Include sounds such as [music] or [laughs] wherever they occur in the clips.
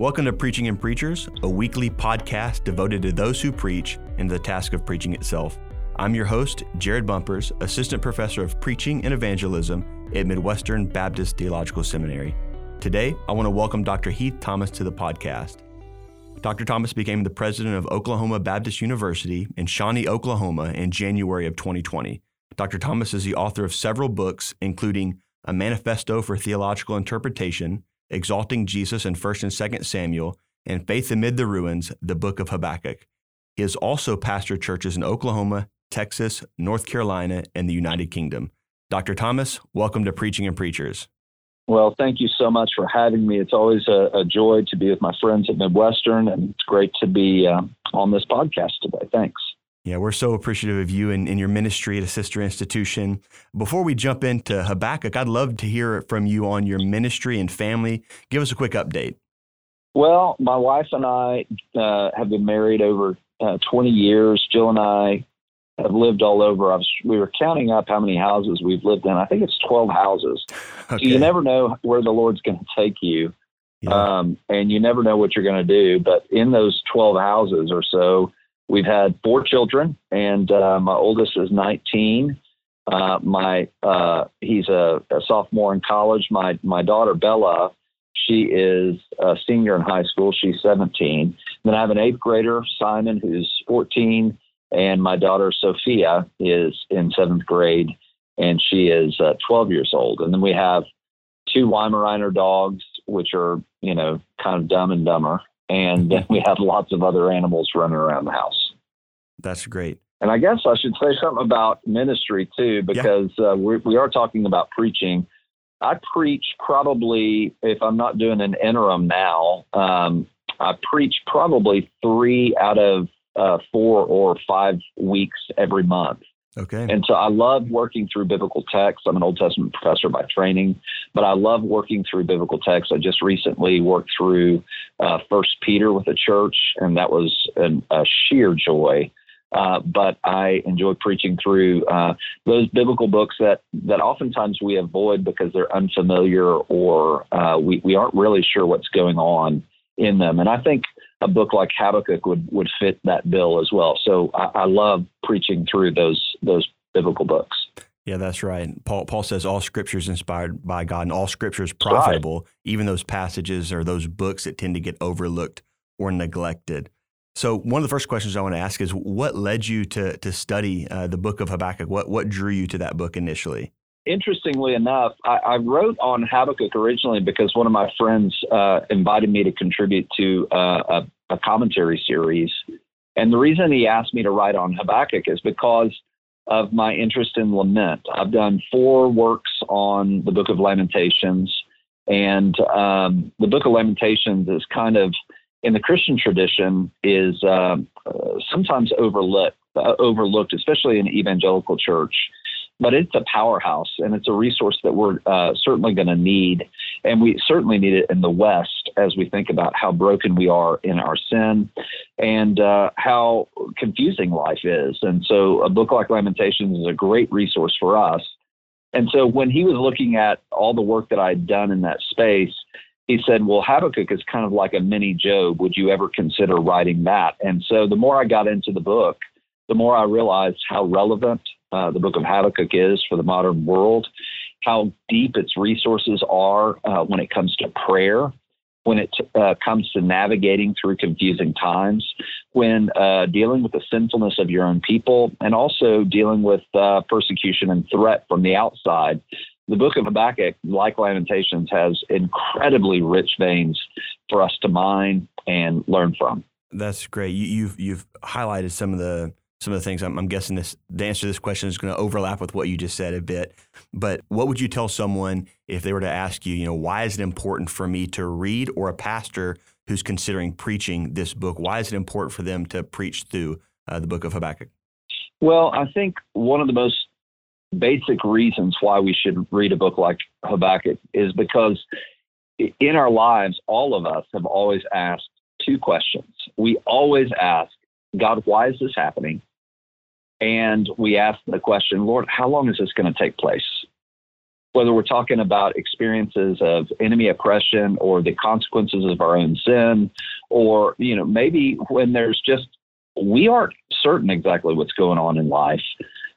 Welcome to Preaching and Preachers, a weekly podcast devoted to those who preach and the task of preaching itself. I'm your host, Jared Bumpers, Assistant Professor of Preaching and Evangelism at Midwestern Baptist Theological Seminary. Today, I want to welcome Dr. Heath Thomas to the podcast. Dr. Thomas became the president of Oklahoma Baptist University in Shawnee, Oklahoma in January of 2020. Dr. Thomas is the author of several books, including A Manifesto for Theological Interpretation, Exalting Jesus in 1st and 2nd Samuel, and Faith Amid the Ruins, the Book of Habakkuk. He has also pastored churches in Oklahoma, Texas, North Carolina, and the United Kingdom. Dr. Thomas, welcome to Preaching and Preachers. Well, thank you so much for having me. It's always a, a joy to be with my friends at Midwestern, and it's great to be uh, on this podcast today. Thanks. Yeah, we're so appreciative of you and, and, your ministry at a sister institution. Before we jump into Habakkuk, I'd love to hear from you on your ministry and family. Give us a quick update. Well, my wife and I uh, have been married over uh, 20 years. Jill and I have lived all over. I was, we were counting up how many houses we've lived in. I think it's 12 houses. [laughs] Okay. So you never know where the Lord's going to take you. Yeah. Um, and you never know what you're going to do. But in those 12 houses or so, We've had four children, and uh, my oldest is 19. Uh, my uh, he's a, a, sophomore in college. My my daughter Bella, she is a senior in high school. She's 17. Then I have an eighth grader, Simon, who's 14, and my daughter Sophia is in seventh grade, and she is uh, 12 years old. And then we have two Weimaraner dogs, which are you know kind of dumb and dumber, and then [laughs] we have lots of other animals running around the house. That's great. And I guess I should say something about ministry too, because yeah. uh, we, we are talking about preaching. I preach probably, if I'm not doing an interim now, um, I preach probably three out of uh, four or five weeks every month. Okay. And so I love working through biblical texts. I'm an Old Testament professor by training, but I love working through biblical texts. I just recently worked through uh, First Peter with a church, and that was an, a sheer joy. Uh, but I enjoy preaching through uh, those biblical books that, that oftentimes we avoid because they're unfamiliar or uh, we, we aren't really sure what's going on in them. And I think a book like Habakkuk would would fit that bill as well. So I, I love preaching through those those biblical books. Yeah, that's right. Paul Paul says all scripture is inspired by God and all scripture is profitable, right. even those passages or those books that tend to get overlooked or neglected. So one of the first questions I want to ask is what led you to to study uh, the book of Habakkuk? What what drew you to that book initially? interestingly enough, I, I, wrote on Habakkuk originally because one of my friends uh, invited me to contribute to uh, a, a, commentary series. And the reason he asked me to write on Habakkuk is because of my interest in lament. I've done four works on the book of Lamentations. And um, the book of Lamentations is kind of, in the Christian tradition, is uh, sometimes overlooked, uh, overlooked, especially in evangelical church but it's a powerhouse and it's a resource that we're uh, certainly going to need. And we certainly need it in the West as we think about how broken we are in our sin and uh, how confusing life is. And so a book like Lamentations is a great resource for us. And so when he was looking at all the work that I'd done in that space, he said, Well, Habakkuk is kind of like a mini Job. Would you ever consider writing that? And so the more I got into the book, the more I realized how relevant uh, the book of Habakkuk is for the modern world, how deep its resources are uh, when it comes to prayer, when it uh, comes to navigating through confusing times, when uh, dealing with the sinfulness of your own people, and also dealing with uh, persecution and threat from the outside. The book of Habakkuk, like Lamentations, has incredibly rich veins for us to mine and learn from. That's great. You, you've you've highlighted some of the some of the things I'm, I'm, guessing this the answer to this question is going to overlap with what you just said a bit. But what would you tell someone if they were to ask you, you know, why is it important for me to read or a pastor who's considering preaching this book? Why is it important for them to preach through uh, the book of Habakkuk? Well, I think one of the most basic reasons why we should read a book like Habakkuk is because in our lives, all of us have always asked two questions. We always ask, God, why is this happening? And we ask the question, Lord, how long is this going to take place? whether we're talking about experiences of enemy oppression or the consequences of our own sin, or, you know, maybe when there's just, we aren't certain exactly what's going on in life.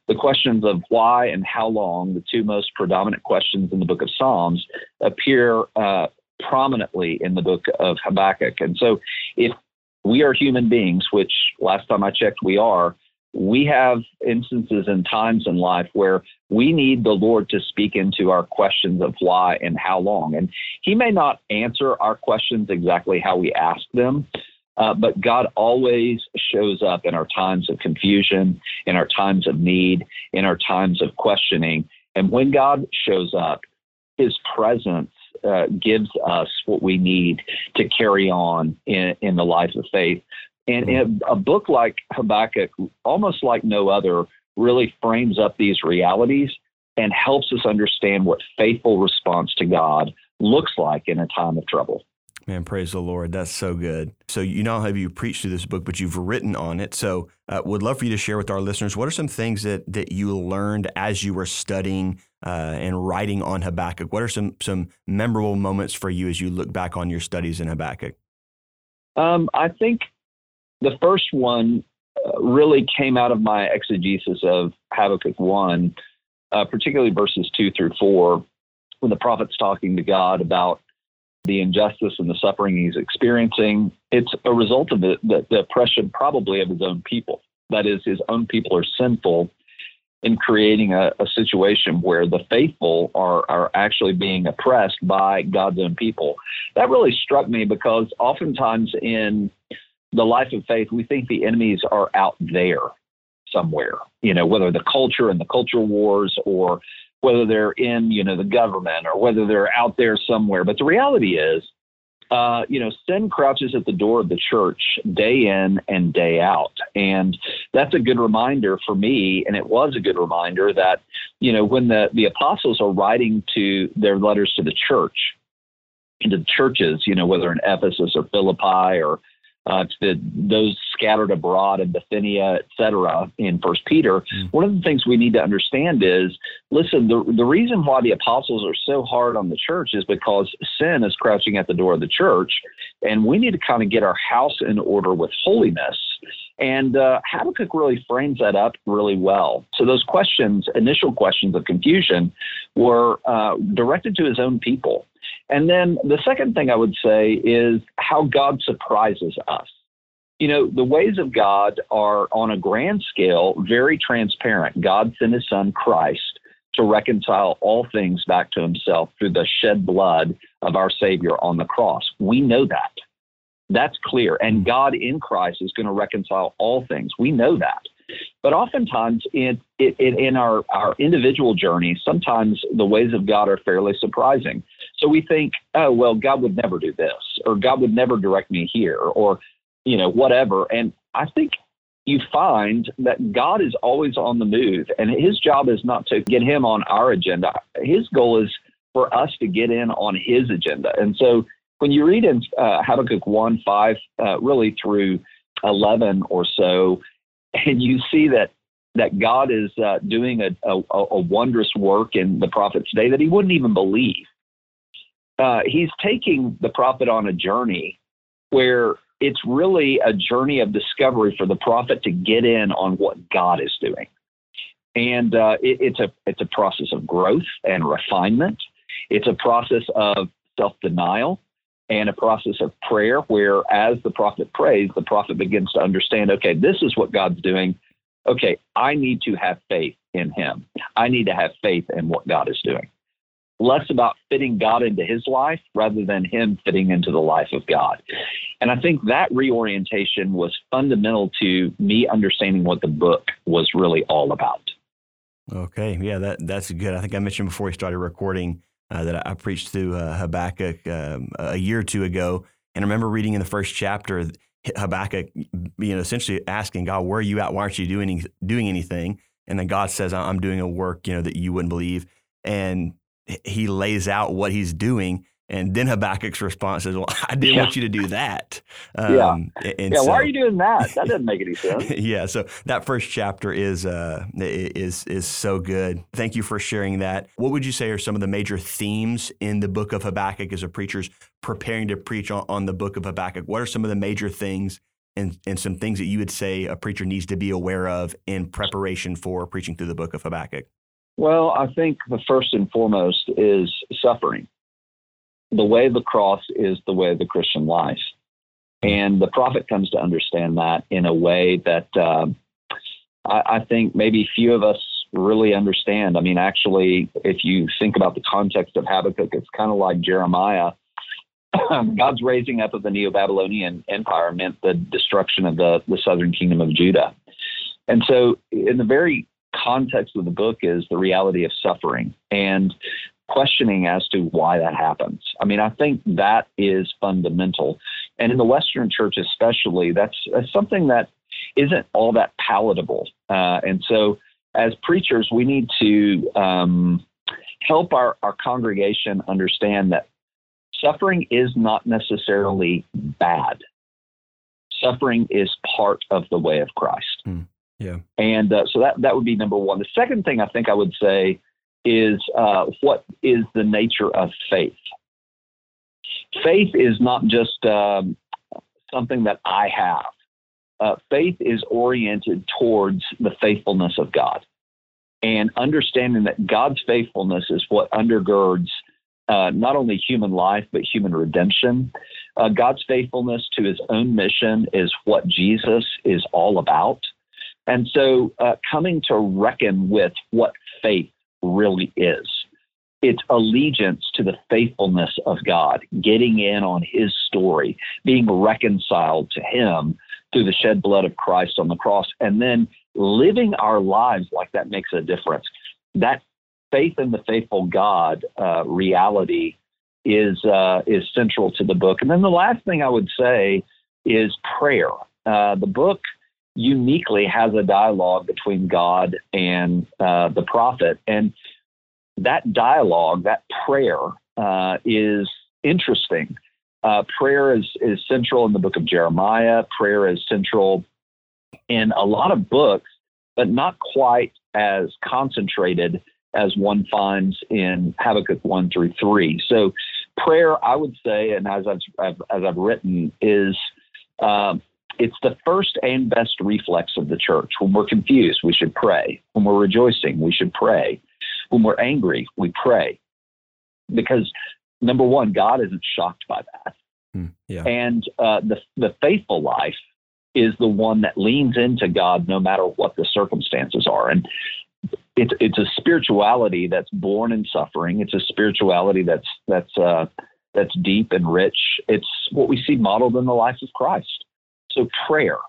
The questions of why and how long, the two most predominant questions in the book of Psalms, appear uh, prominently in the book of Habakkuk. And so if we are human beings, which last time I checked, we are, we have instances and times in life where we need the Lord to speak into our questions of why and how long. And He may not answer our questions exactly how we ask them, uh, but God always shows up in our times of confusion, in our times of need, in our times of questioning. And when God shows up, His presence uh, gives us what we need to carry on in, in the life of faith. And mm-hmm. a book like Habakkuk, almost like no other, really frames up these realities and helps us understand what faithful response to God looks like in a time of trouble. Man, praise the Lord. That's so good. So, you not have you preached through this book, but you've written on it. So, uh, would love for you to share with our listeners what are some things that that you learned as you were studying uh, and writing on Habakkuk? What are some some memorable moments for you as you look back on your studies in Habakkuk? Um, I think the first one uh, really came out of my exegesis of Habakkuk 1, uh, particularly verses 2 through 4, when the prophet's talking to God about the injustice and the suffering he's experiencing. It's a result of the, the, the oppression, probably, of his own people. That is, his own people are sinful in creating a, a, situation where the faithful are, are actually being oppressed by God's own people. That really struck me because oftentimes in the life of faith, we think the enemies are out there somewhere, you know, whether the culture and the culture wars or whether they're in, you know, the government or whether they're out there somewhere. But the reality is, uh, you know, sin crouches at the door of the church day in and day out. And that's a good reminder for me. And it was a good reminder that, you know, when the, the apostles are writing to their letters to the church, into the churches, you know, whether in Ephesus or Philippi or uh, to the, those scattered abroad in Bithynia, et cetera, in First Peter. Mm. One of the things we need to understand is, listen, the the reason why the apostles are so hard on the church is because sin is crouching at the door of the church, and we need to kind of get our house in order with holiness. And uh, Habakkuk really frames that up really well. So those questions, initial questions of confusion, were uh, directed to his own people. And then the second thing I would say is how God surprises us. You know, the ways of God are on a grand scale very transparent. God sent his son Christ to reconcile all things back to himself through the shed blood of our Savior on the cross. We know that. That's clear. And God in Christ is going to reconcile all things. We know that. But oftentimes in, in, in our, our individual journeys, sometimes the ways of God are fairly surprising. So we think, oh, well, God would never do this, or God would never direct me here, or, you know, whatever. And I think you find that God is always on the move, and his job is not to get him on our agenda. His goal is for us to get in on his agenda. And so when you read in uh, Habakkuk 1 5, uh, really through 11 or so, [laughs] and you see that that God is uh, doing a, a, a, wondrous work in the prophet's day that he wouldn't even believe. Uh, he's taking the prophet on a journey where it's really a journey of discovery for the prophet to get in on what God is doing. And uh, it, it's a it's a process of growth and refinement. It's a process of self denial and a process of prayer where as the prophet prays, the prophet begins to understand, okay, this is what God's doing. Okay, I need to have faith in him. I need to have faith in what God is doing. Less about fitting God into his life rather than him fitting into the life of God. And I think that reorientation was fundamental to me understanding what the book was really all about. Okay, yeah, that that's good. I think I mentioned before we started recording uh, that I preached through uh, Habakkuk um, a year or two ago, and I remember reading in the first chapter Habakkuk, you know, essentially asking God, "Where are you at? Why aren't you doing doing anything?" And then God says, "I'm doing a work, you know, that you wouldn't believe," and He lays out what He's doing. And then Habakkuk's response is, "Well, [laughs] I didn't Yeah. want you to do that." [laughs] Yeah. Um, and yeah, so- why are you doing that? [laughs] That doesn't make any sense. yeah, so that first chapter is uh, is is so good. Thank you for sharing that. What would you say are some of the major themes in the book of Habakkuk as a preacher's preparing to preach on, on the book of Habakkuk? What are some of the major things and, and some things that you would say a preacher needs to be aware of in preparation for preaching through the book of Habakkuk? Well, I think the first and foremost is suffering. The way of the cross is the way of the Christian life. And the prophet comes to understand that in a way that um I, I think maybe few of us really understand. I mean, actually, if you think about the context of Habakkuk, it's kind of like Jeremiah. [clears throat] God's raising up of the Neo Babylonian Empire meant the destruction of the, the southern kingdom of Judah. And so, in the very context of the book is the reality of suffering and questioning as to why that happens. I mean, I think that is fundamental. And in the Western church, especially, that's, that's something that isn't all that palatable. Uh, and so, as preachers, we need to um, help our, our congregation understand that suffering is not necessarily bad. Suffering is part of the way of Christ. yeah. And uh, so that, that would be number one. The second thing I think I would say is uh, what is the nature of faith? Faith is not just um, something that I have. Uh, faith is oriented towards the faithfulness of God and understanding that God's faithfulness is what undergirds uh, not only human life, but human redemption. Uh, God's faithfulness to his own mission is what Jesus is all about. And so, uh, coming to reckon with what faith really is, it's allegiance to the faithfulness of God, getting in on his story, being reconciled to him through the shed blood of Christ on the cross, and then living our lives like that makes a difference. That faith in the faithful God uh, reality is uh, is central to the book. And then the last thing I would say is prayer. Uh, the book uniquely has a dialogue between God and uh, the prophet, and that dialogue, that prayer, uh, is interesting. Uh, prayer is is central in the book of Jeremiah. Prayer is central in a lot of books, but not quite as concentrated as one finds in Habakkuk 1 through 3. So, prayer, I would say, and as I've, I've as I've written, is um, it's the first and best reflex of the church. When we're confused, we should pray. When we're rejoicing, we should pray. When we're angry, we pray. Because number one, God isn't shocked by that. Hmm, yeah. And uh, the, the faithful life is the one that leans into God no matter what the circumstances are. And it's it's a spirituality that's born in suffering. It's a spirituality that's that's uh, that's deep and rich. It's what we see modeled in the life of Christ. So prayer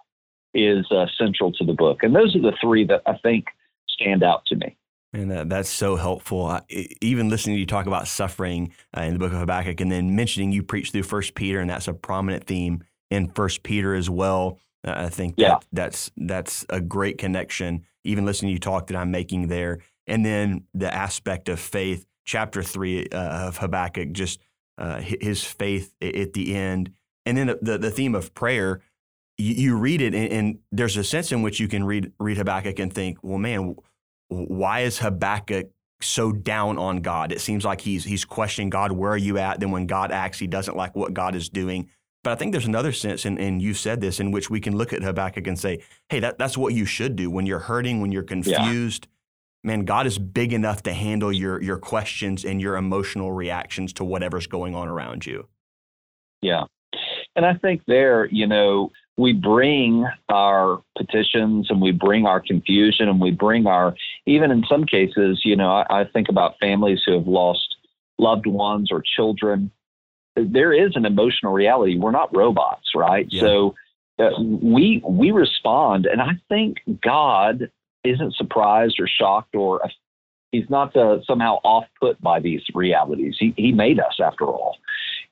is uh, central to the book, and those are the three that I think stand out to me. And that, that's so helpful. I, even listening to you talk about suffering uh, in the book of Habakkuk, and then mentioning you preach through First Peter, and that's a prominent theme in First Peter as well. Uh, I think that, Yeah. that's that's a great connection. Even listening to you talk that I'm making there, and then the aspect of faith, chapter three uh, of Habakkuk, just uh, his faith at the end, and then the the theme of prayer. You, you read it, and, and there's a sense in which you can read read Habakkuk and think, well, man, why is Habakkuk so down on God? It seems like he's he's questioning God, where are you at? Then when God acts, he doesn't like what God is doing. But I think there's another sense, and, and you said this, in which we can look at Habakkuk and say, hey, that, that's what you should do when you're hurting, when you're confused. Man, God is big enough to handle your your questions and your emotional reactions to whatever's going on around you. Yeah. And I think there, you know, we bring our petitions and we bring our confusion and we bring our, even in some cases, you know, I, I think about families who have lost loved ones or children. There is an emotional reality. We're not robots, right? Yeah. So uh, we we respond, and I think God isn't surprised or shocked or he's not uh, somehow off put by these realities. He he made us after all,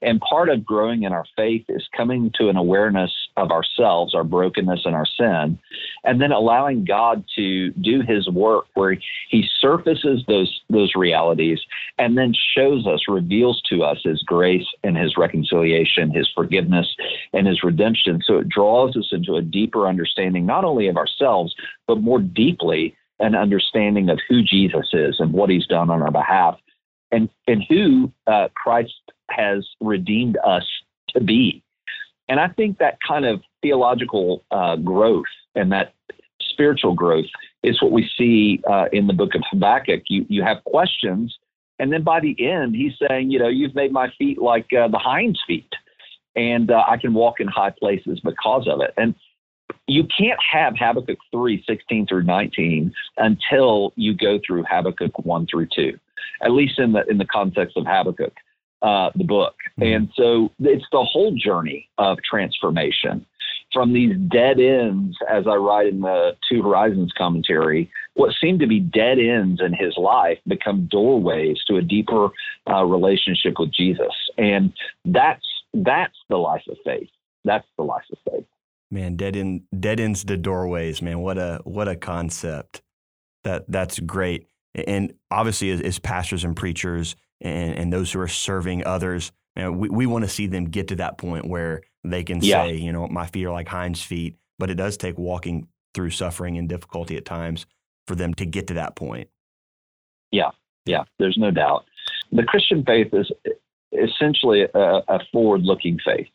And part of growing in our faith is coming to an awareness of ourselves, our brokenness and our sin, and then allowing God to do his work where he surfaces those those realities and then shows us, reveals to us his grace and his reconciliation, his forgiveness and his redemption. So it draws us into a deeper understanding not only of ourselves, but more deeply an understanding of who Jesus is and what he's done on our behalf and, and who uh, Christ has redeemed us to be. And I think that kind of theological uh, growth and that spiritual growth is what we see uh, in the book of Habakkuk. You, you have questions, and then by the end, he's saying, you know, you've made my feet like uh, the hind's feet, and uh, I can walk in high places because of it. And you can't have Habakkuk 3, 16 through 19 until you go through Habakkuk 1 through 2, at least in the in the context of Habakkuk, uh, the book. Mm-hmm. And so it's the whole journey of transformation from these dead ends, as I write in the Two Horizons commentary, what seem to be dead ends in his life become doorways to a deeper uh, relationship with Jesus. And that's that's the life of faith. That's the life of faith. Man, dead end dead ends to doorways, man. What a what a concept. That that's great. And obviously as, as pastors and preachers and, and those who are serving others, man, we, we want to see them get to that point where they can yeah. say, you know, my feet are like hinds feet. But it does take walking through suffering and difficulty at times for them to get to that point. Yeah, yeah, there's no doubt. The Christian faith is essentially a, a forward looking faith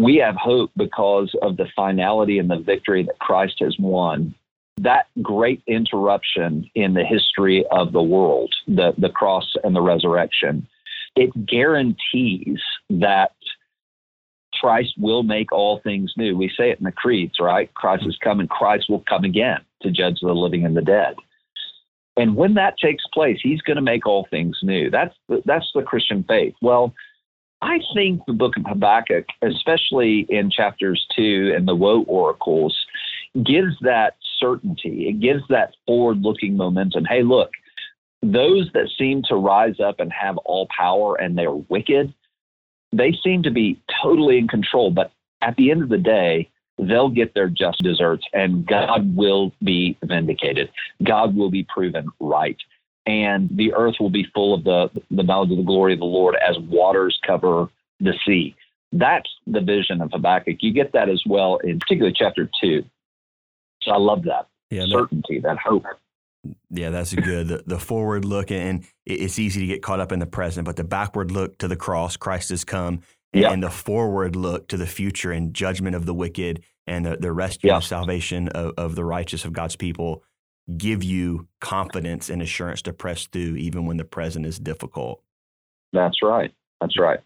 we have hope because of the finality and the victory that Christ has won. That great interruption in the history of the world, the, the cross and the resurrection, it guarantees that Christ will make all things new. We say it in the creeds, right? Christ is coming, Christ will come again to judge the living and the dead. And when that takes place, he's going to make all things new. That's the, that's the Christian faith. Well, I think the book of Habakkuk, especially in chapters two and the woe oracles, gives that certainty. It gives that forward looking momentum. Hey, look, those that seem to rise up and have all power and they're wicked, they seem to be totally in control. But at the end of the day, they'll get their just desserts and God will be vindicated. God will be proven right and the earth will be full of the, the knowledge of the glory of the Lord as waters cover the sea. That's the vision of Habakkuk. You get that as well in particularly chapter two. So I love that yeah, certainty, that, that hope. Yeah, that's good. The, the forward look, and it's easy to get caught up in the present, but the backward look to the cross, Christ has come, and, yeah. and the forward look to the future and judgment of the wicked and the, the rescue yeah. and salvation of, of the righteous of God's people give you confidence and assurance to press through even when the present is difficult. That's right. That's right.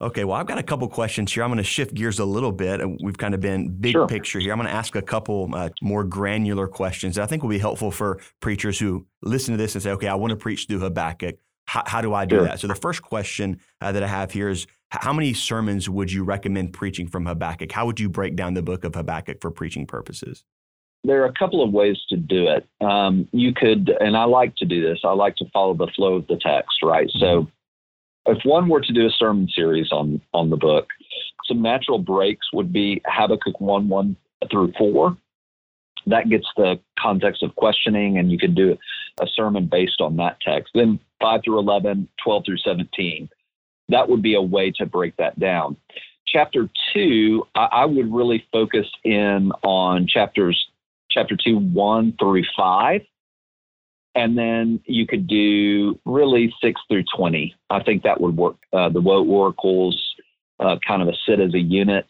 Okay, well, I've got a couple questions here. I'm going to shift gears a little bit. We've kind of been big sure. picture here. I'm going to ask a couple uh, more granular questions that I think will be helpful for preachers who listen to this and say, okay, I want to preach through Habakkuk. How, how do I do sure. that? So, the first question uh, that I have here is how many sermons would you recommend preaching from Habakkuk? How would you break down the book of Habakkuk for preaching purposes? there are a couple of ways to do it. Um, you could, and I like to do this. I like to follow the flow of the text, right? Mm-hmm. So, if one were to do a sermon series on on the book, some natural breaks would be Habakkuk one one through four. That gets the context of questioning, and you could do a sermon based on that text. Then 5 through 11, 12 through 17. That would be a way to break that down. Chapter 2, I, I would really focus in on chapters chapter 2, 1 through 5. And then you could do really 6 through 20. I think that would work. Uh, the Woe Oracles uh, kind of a sit as a unit,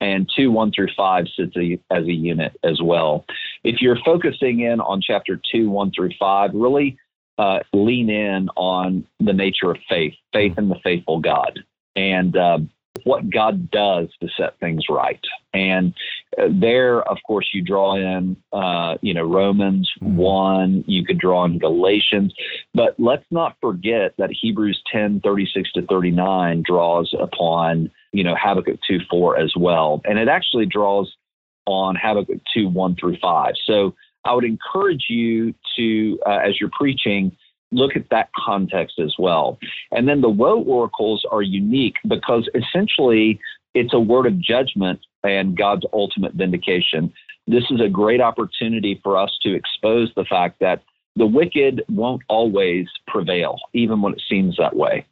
and 2, 1 through 5 sits a, as a unit as well. If you're focusing in on chapter 2, 1 through 5, really uh, lean in on the nature of faith, faith in the faithful God. And um, what God does to set things right. And uh, there, of course, you draw in, uh, you know, Romans mm-hmm. 1, you could draw in Galatians, but let's not forget that Hebrews 10, 36 to 39 draws upon, you know, Habakkuk 2, 4 as well. And it actually draws on Habakkuk 2, 1 through 5. So I would encourage you to, uh, as you're preaching, look at that context as well. And then the woe oracles are unique because essentially it's a word of judgment and God's ultimate vindication. This is a great opportunity for us to expose the fact that the wicked won't always prevail, even when it seems that way.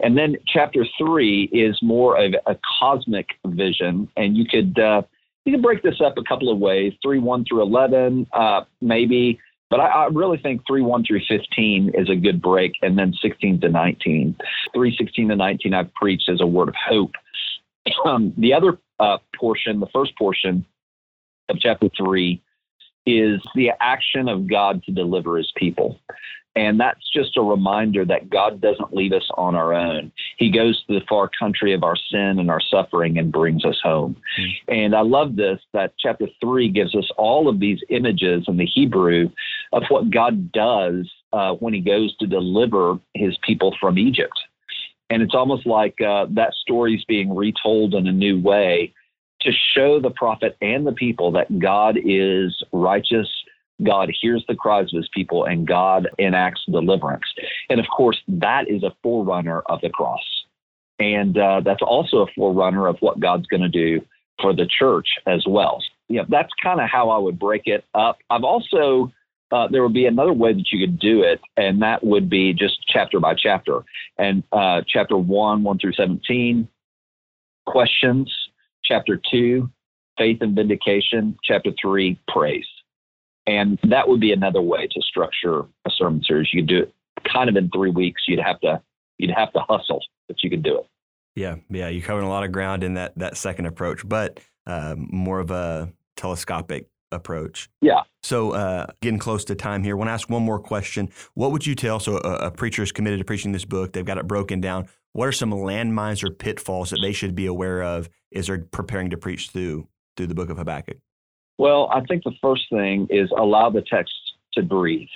And then chapter three is more of a cosmic vision, and you could uh, you can break this up a couple of ways: three one through eleven, uh, maybe. But I, I, really think three one through fifteen is a good break, and then sixteen to nineteen. Three sixteen to nineteen I've preached as a word of hope. [clears throat] Um, the other uh, portion, the first portion of chapter three, is the action of God to deliver his people. And that's just a reminder that God doesn't leave us on our own. He goes to the far country of our sin and our suffering and brings us home. Mm-hmm. And I love this that chapter three gives us all of these images in the Hebrew of what God does uh, when he goes to deliver his people from Egypt. And it's almost like uh, that story is being retold in a new way to show the prophet and the people that God is righteous. God hears the cries of his people and God enacts deliverance. And of course, that is a forerunner of the cross. And uh, that's also a forerunner of what God's going to do for the church as well. You that's kind of how I would break it up. I've also, uh, there would be another way that you could do it, and that would be just chapter by chapter. And uh, chapter 1, 1 through 17, questions, Chapter two, faith and vindication. Chapter three, praise. And that would be another way to structure a sermon series. You could do it kind of in three weeks. You'd have to you'd have to hustle, but you could do it. Yeah, yeah, you're covering a lot of ground in that that second approach, but uh, more of a telescopic approach. Yeah. So, uh, getting close to time here, I want to ask one more question. What would you tell? So, a, a preacher is committed to preaching this book. They've got it broken down. What are some landmines or pitfalls that they should be aware of as they're preparing to preach through through the book of Habakkuk? Well, I think the first thing is allow the text to breathe.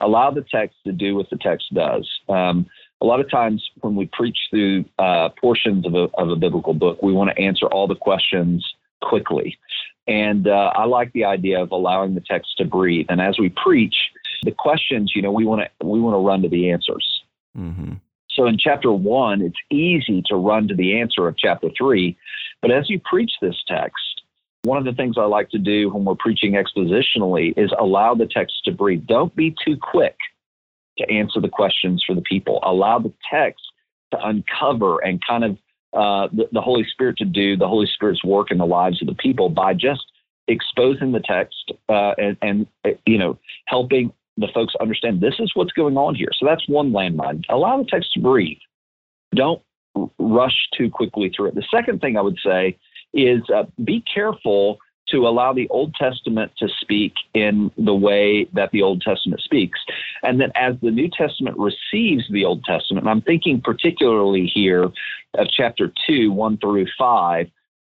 Allow the text to do what the text does. Um, a lot of times when we preach through uh, portions of a, of a biblical book, we want to answer all the questions quickly. And uh, I like the idea of allowing the text to breathe. And as we preach, the questions, you know, we want to we want to run to the answers. Mm-hmm. So in chapter one, it's easy to run to the answer of chapter three. But as you preach this text, one of the things I like to do when we're preaching expositionally is allow the text to breathe. Don't be too quick to answer the questions for the people. Allow the text to uncover and kind of uh, the, the Holy Spirit to do the Holy Spirit's work in the lives of the people by just exposing the text uh, and, and, you know helping the folks understand this is what's going on here. So that's one landmine. Allow the text to breathe. Don't rush too quickly through it. The second thing I would say is uh, be careful to allow the Old Testament to speak in the way that the Old Testament speaks. And then as the New Testament receives the Old Testament, and I'm thinking particularly here of chapter 2, 1 through 5,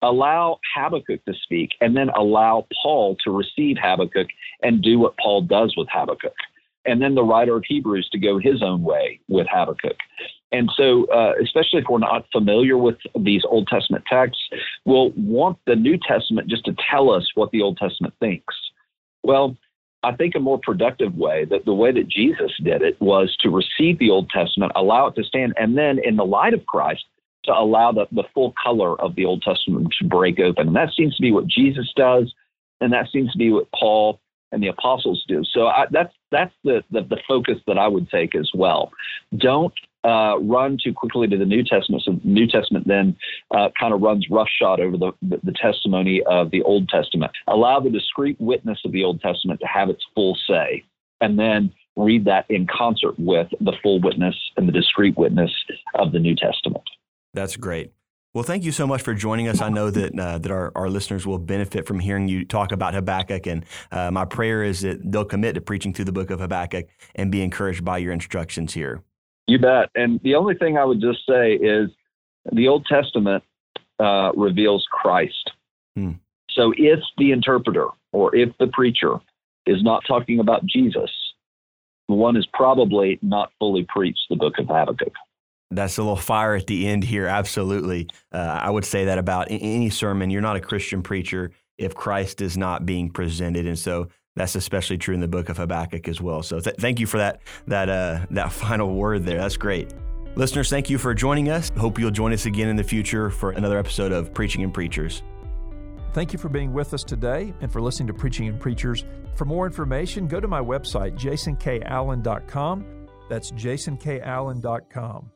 allow Habakkuk to speak and then allow Paul to receive Habakkuk and do what Paul does with Habakkuk. And then the writer of Hebrews to go his own way with Habakkuk. And so, uh, especially if we're not familiar with these Old Testament texts, we'll want the New Testament just to tell us what the Old Testament thinks. Well, I think a more productive way, that the way that Jesus did it, was to receive the Old Testament, allow it to stand, and then in the light of Christ, to allow the, the full color of the Old Testament to break open. And that seems to be what Jesus does, and that seems to be what Paul and the apostles do. So I, that's that's the, the, the focus that I would take as well. Don't uh, run too quickly to the New Testament. So the New Testament then uh, kind of runs roughshod over the, the, the testimony of the Old Testament. Allow the discrete witness of the Old Testament to have its full say, and then read that in concert with the full witness and the discrete witness of the New Testament. That's great. Well, thank you so much for joining us. I know that uh, that our, our listeners will benefit from hearing you talk about Habakkuk, and uh, my prayer is that they'll commit to preaching through the book of Habakkuk and be encouraged by your instructions here. You bet. And the only thing I would just say is the Old Testament uh, reveals Christ. Hmm. So if the interpreter or if the preacher is not talking about Jesus, one is probably not fully preached the book of Habakkuk. That's a little fire at the end here. Absolutely. Uh, I would say that about any sermon. You're not a Christian preacher if Christ is not being presented. And so that's especially true in the book of Habakkuk as well. So th- thank you for that that uh, that [laughs] final word there. That's great. Listeners, thank you for joining us. Hope you'll join us again in the future for another episode of Preaching and Preachers. Thank you for being with us today and for listening to Preaching and Preachers. For more information, go to my website, jasonkallen.com. That's jasonkallen.com.